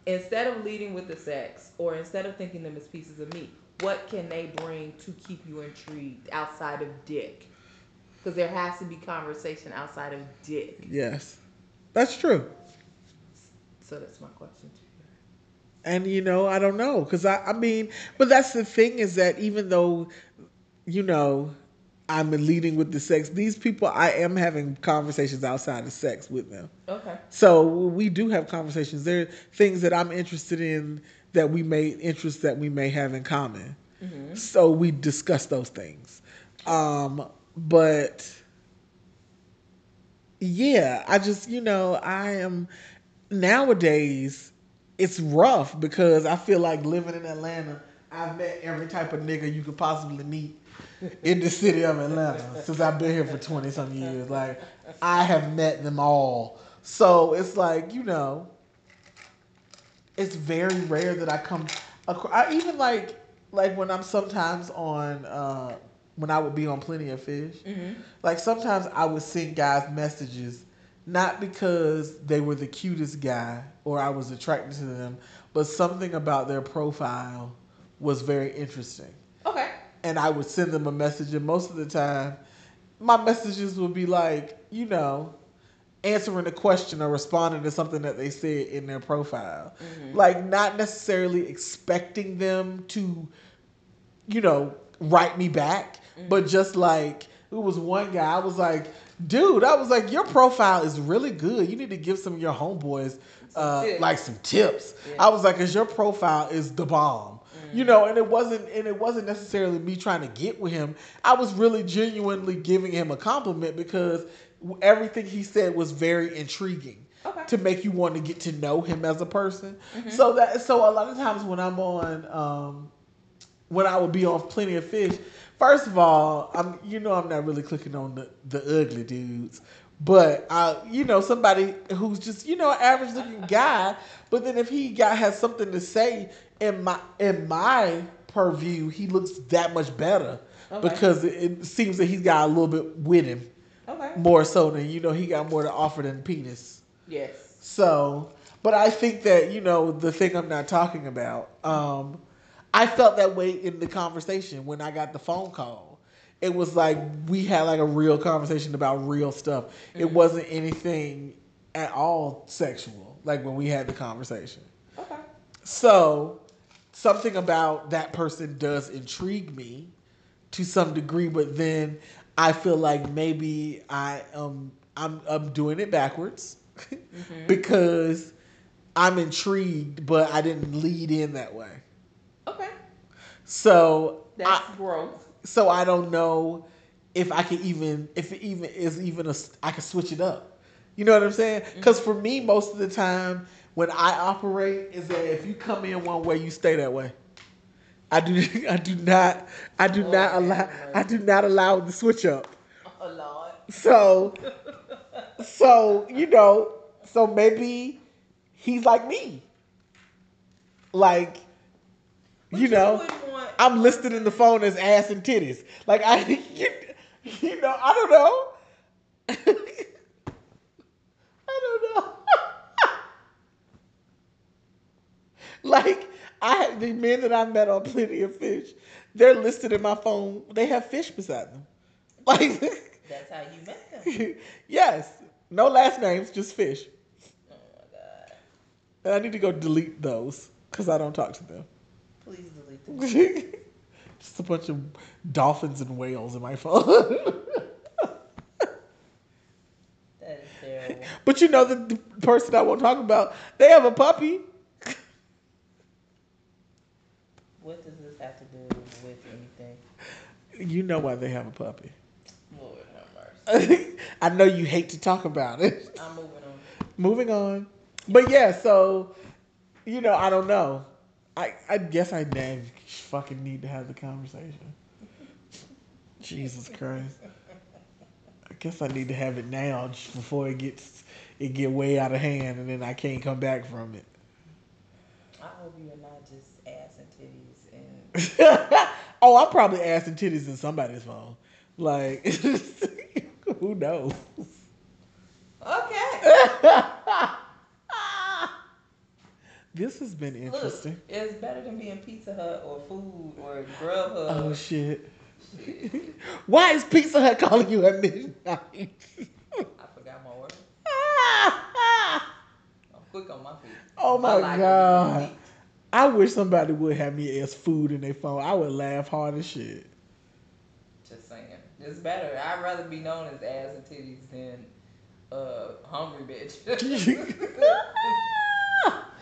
instead of leading with the sex or instead of thinking them as pieces of meat, what can they bring to keep you intrigued outside of dick? Because there has to be conversation outside of dick. Yes. That's true. So that's my question to you. And you know, I don't know, cause I, I mean, but that's the thing is that even though, you know, I'm leading with the sex, these people I am having conversations outside of sex with them. Okay. So we do have conversations. There are things that I'm interested in that we may interests that we may have in common. So we discuss those things. Um, but yeah, I just you know I am nowadays. It's rough because I feel like living in Atlanta. I've met every type of nigga you could possibly meet in the city of Atlanta since I've been here for twenty some years. Like I have met them all. So it's like you know, it's very rare that I come. acro- I even like like when I'm sometimes on uh, when I would be on Plenty of Fish. Mm-hmm. Like sometimes I would send guys messages, not because they were the cutest guy or I was attracted to them, but something about their profile was very interesting Okay. and I would send them a message, and most of the time, my messages would be like, you know, answering a question or responding to something that they said in their profile. Mm-hmm. Like, not necessarily expecting them to, you know, write me back, but just like, it was one guy, I was like, dude, I was like, your profile is really good. You need to give some of your homeboys, uh, like some tips. Yeah. I was like, cause your profile is the bomb. You know, and it wasn't and it wasn't necessarily me trying to get with him. I was really genuinely giving him a compliment because everything he said was very intriguing Okay. to make you want to get to know him as a person. So that so a lot of times when I'm on um when I would be on Plenty of Fish, first of all, I'm you know I'm not really clicking on the, the ugly dudes. But I, you know, somebody who's just you know average looking guy. But then if he got has something to say in my in my purview, he looks that much better Okay. because it, it seems that he's got a little bit with him Okay. more so than you know he got more to offer than penis. Yes. So, but I think that you know the thing I'm not talking about. Um, I felt that way in the conversation when I got the phone call. It was like we had like a real conversation about real stuff. It wasn't anything at all sexual. Like when we had the conversation. Okay. So, something about that person does intrigue me to some degree, but then I feel like maybe I um I'm I'm doing it backwards because I'm intrigued, but I didn't lead in that way. So That's I, growth. so I don't know if I can even if it even is even a I can switch it up. You know what I'm saying? Mm-hmm. Because for me, most of the time when I operate is that if you come in one way, you stay that way. I do I do not I do Lord not allow. I do not allow the switch up. Oh Lord. So so you know, so maybe he's like me. Like But you know, wouldn't want- I'm listed in the phone as ass and titties. Like I you, you know, I don't know. I don't know. like I the men that I've met on Plenty of Fish, they're listed in my phone. They have fish beside them. Like That's how you met them. yes, no last names, just fish. Oh my god. And I need to go delete those because I don't talk to them. Please delete them. just a bunch of dolphins and whales in my phone. That is terrible. but you know the, the person I won't talk about, they have a puppy. What does this have to do with anything? You know why they have a puppy. Lord have mercy. I know you hate to talk about it. I'm moving on. Moving on. But yeah, so you know, I don't know. I I guess I damn fucking need to have the conversation. Jesus Christ. I guess I need to have it now just before it gets it get way out of hand and then I can't come back from it. I hope you are not just ass and titties and oh, I'm probably ass and titties in somebody's phone. Like who knows? Okay. this has been Look, interesting. it's better than being Pizza Hut or food or Grubhub. Oh shit. Why is Pizza Hut calling you at midnight? I forgot my order. I'm quick on my feet. oh my like god. I wish somebody would have me as food in their phone. I would laugh hard as shit. Just saying. It's better. I'd rather be known as ass and titties than uh hungry bitch.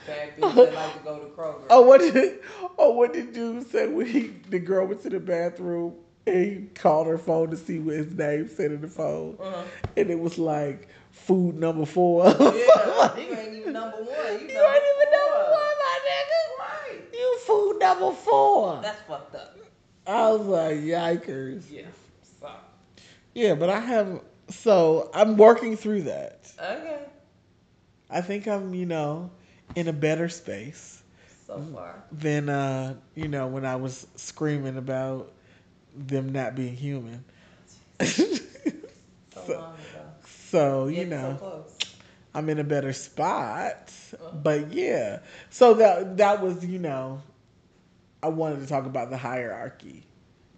Bad bitch that like to go to Kroger. Oh, what did oh what did dude say when he the girl went to the bathroom and he called her phone to see what his name said in the phone, Uh-huh. and it was like food number four. Yeah, you ain't even number one. You, You number ain't even number one, my nigga. Right. You food number four. That's fucked up. I was like, yikers. Yeah. So. Yeah, but I have so I'm working through that. Okay. I think I'm, you know, in a better space So far. than uh, you know, when I was screaming about them not being human. So, So- long ago. so, you know, So. I'm in a better spot. Uh-huh. But yeah. So that that was, you know, I wanted to talk about the hierarchy.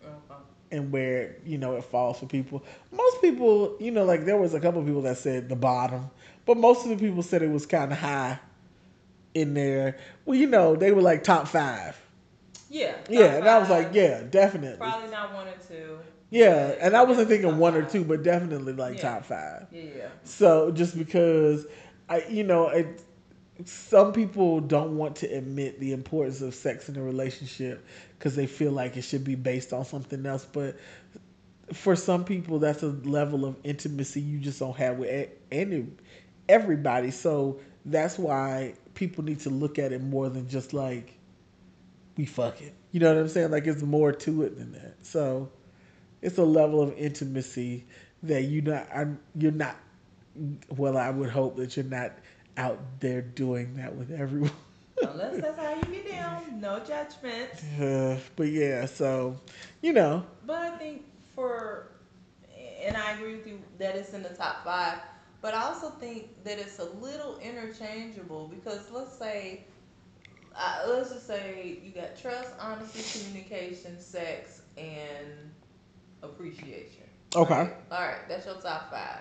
Okay. and where you know it falls for people. Most people, you know, like there was a couple of people that said the bottom, but most of the people said it was kind of high in there. Well, you know, they were like top five. Yeah. Yeah, top and I was like, yeah, definitely. Probably not one or two. Yeah, and I wasn't thinking top one or two, but definitely like Yeah. top five. Yeah, yeah. So just because I, you know, it, some people don't want to admit the importance of sex in a relationship because they feel like it should be based on something else. But for some people, that's a level of intimacy you just don't have with any everybody. So that's why people need to look at it more than just like we fuck it. You know what I'm saying? Like it's more to it than that. So it's a level of intimacy that you not I'm, you're not. Well, I would hope that you're not out there doing that with everyone. Unless that's how you get down. No judgment. Uh, but yeah, so you know, But I think for, and I agree with you that it's in the top five, but I also think that it's a little interchangeable because let's say, uh, let's just say you got trust, honesty, communication, sex, and appreciation. Okay. Right? All right, that's your top five.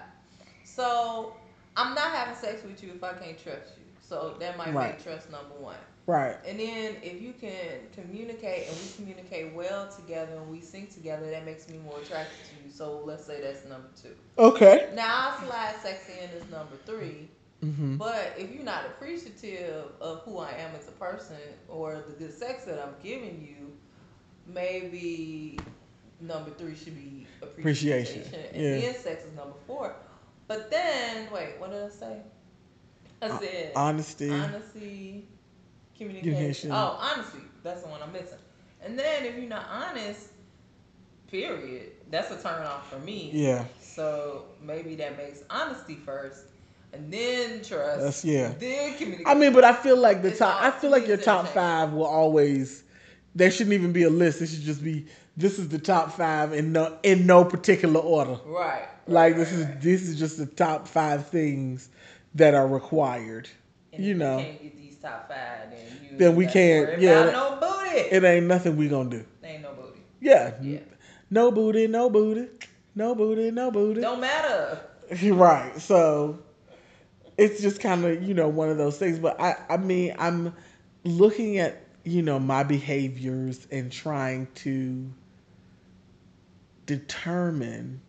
So I'm not having sex with you if I can't trust you. So that might Right. make trust number one. Right, And then if you can communicate and we communicate well together and we sync together, that makes me more attracted to you. So let's say that's number two. okay, Now I slide sex in as number three. hmm But if you're not appreciative of who I am as a person or the good sex that I'm giving you, maybe number three should be appreciation. Appreciation, And yeah. then sex is number four. But then, wait, what did I say? I said honesty. honesty, communication. Oh, honesty. That's the one I'm missing. And then if you're not honest, period, that's a turn off for me. Yeah. So maybe that makes honesty first, and then trust. That's- yeah. Then communication. I mean, but I feel like the It's top. I feel like your top five will always. There shouldn't even be a list. It should just be this is the top five in no in no particular order. right. Like right, this is right. this is just the top five things that are required. And you know, you can't get these top five, then you Then we can't- yeah, no booty. it ain't nothing we gonna do. ain't no booty. Yeah. Yeah. No booty, no booty, no booty, no booty. Don't matter. right. So it's just kind of, you know, one of those things. But I, I mean, I'm looking at, you know, my behaviors and trying to determine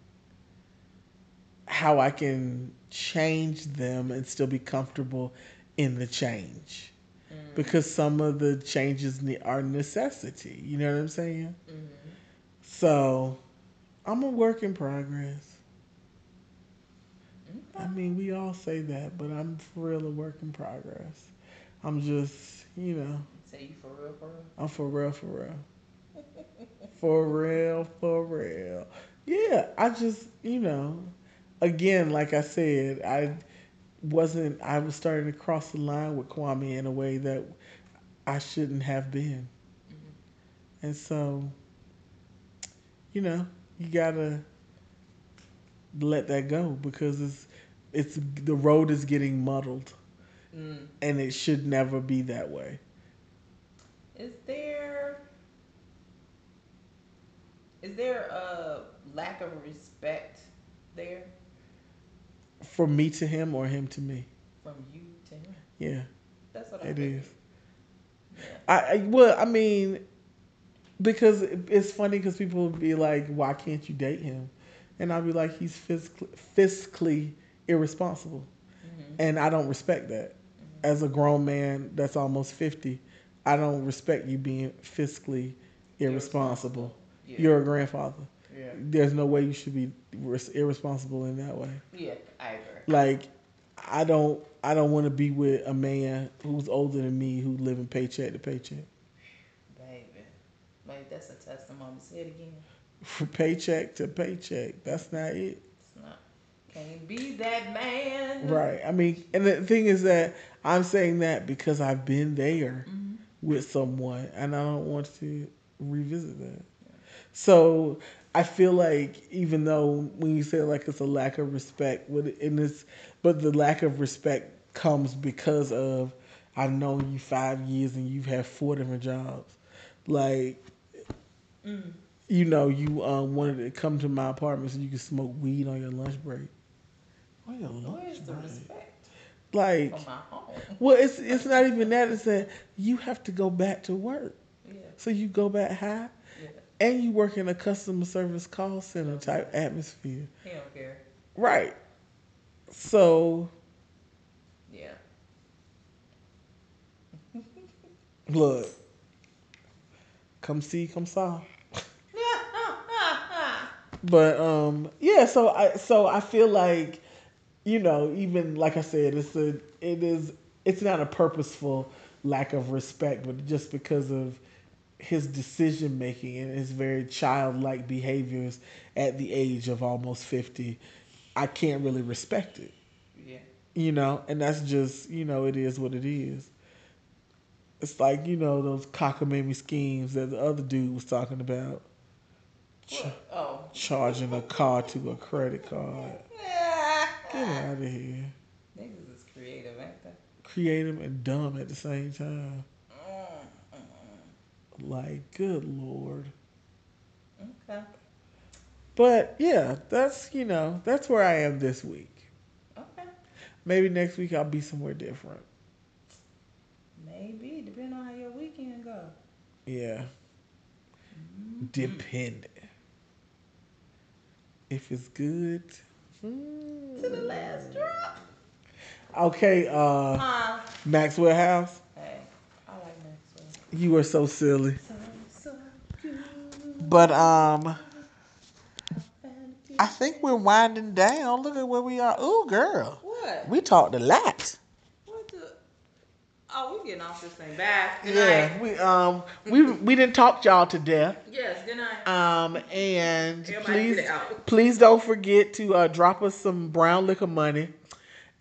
how I can change them and still be comfortable in the change. Mm-hmm. Because some of the changes are necessity. You know what I'm saying? Mm-hmm. So I'm a work in progress. Mm-hmm. I mean, we all say that, but I'm for real a work in progress. I'm just, you know, Say you for real, for real. I'm for real, for real. For real, for real. Yeah, I just, you know, again, like I said, I wasn't, I was starting to cross the line with Kwame in a way that I shouldn't have been. And so, you know, you gotta let that go because it's, it's, the road is getting muddled Mm. and it should never be that way. Is there is there a lack of respect there From me to him or him to me. from you to him? Yeah. That's what I It is. Yeah. I, I well, I mean, because it's funny because people will be like, "Why can't you date him?" And I'll be like, "He's fiscally, fiscally irresponsible," Mm-hmm. and I don't respect that. As a grown man that's almost fifty, I don't respect you being fiscally irresponsible. Yeah. You're a grandfather. Yeah. There's no way you should be irresponsible in that way. Yeah, I agree. Like, I don't, I don't want to be with a man who's older than me who living paycheck to paycheck. Baby. Like that's a testimony. Say it again. from paycheck to paycheck. That's not it. It's not can't be that man. Right. I mean, and the thing is that I'm saying that because I've been there Mm-hmm. with someone and I don't want to revisit that. So I feel like even though when you say like it's a lack of respect, with it, and it's but the lack of respect comes because of I've known you five years and you've had four different jobs. Like you know, you um, wanted to come to my apartment so you could smoke weed on your lunch break. On your lunch Where's the break. respect Like, for my home? well, it's it's not even that. It's that you have to go back to work. Yeah. So you go back high, Yeah. And you work in a customer service call center type atmosphere. He don't care. Right. So Yeah. look, come see, come saw. But um, yeah. So I so I feel like, you know, even like I said, it's a it is it's not a purposeful lack of respect, but just because of his decision making and his very childlike behaviors at the age of almost fifty, I can't really respect it. yeah. You know, and that's just you know it is what it is. It's like you know those cockamamie schemes that the other dude was talking about? Oh. charging a car to a credit card. Get out of here. Niggas is creative, ain't they? Creative and dumb at the same time. Like, good lord. Okay. But yeah, that's you know that's where I am this week. Okay. Maybe next week I'll be somewhere different. Maybe, depending on how your weekend go. Yeah. Depending. If it's good. mm. To the last drop. Okay, uh Uh, Maxwell House. hey, I like Maxwell. You are so silly. So, so good. But um I think we're winding down. Look at where we are. Ooh girl. What? We talked a lot. What the? Oh, we're getting off this thing. Bye. Good Yeah, night. we um we we didn't talk y'all to death. Yes, good night. Um and Everybody please please don't forget to uh, drop us some brown liquor money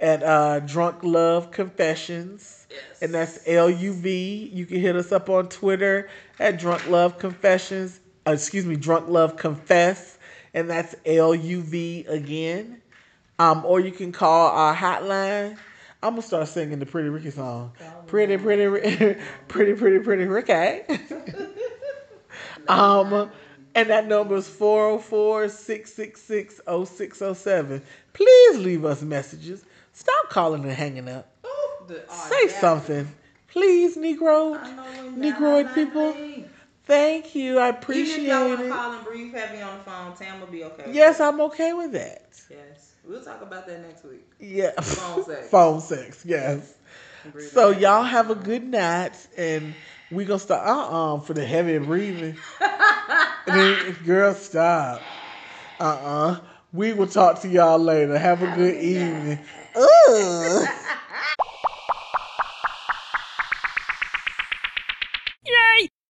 at uh, Drunk Luv Confessions. Yes. And that's L U V. You can hit us up on Twitter at Drunk Luv Confessions. Uh, excuse me, Drunk Luv Confess. And that's L U V again. Um, or you can call our hotline. I'm gonna start singing the Pretty Ricky song. Pretty, pretty, Ri- pretty, pretty, pretty Ricky. um, and that number is 404-666-0607. Please leave us messages. Stop calling and hanging up. Oh, the Say audacity. something. Please, Negro. I know when Negroid people. Thank you. I Even appreciate if y'all want to it. call and brief, heavy on the phone. Tam will be okay. Yes. I'm okay with that. Yes. We'll talk about that next week. Yeah. Phone sex. Phone sex, yes. So y'all have a good night, and we gonna start uh uh for the heavy breathing. then, girl, stop. Uh uh We will talk to y'all later. Have a good evening. Ooh.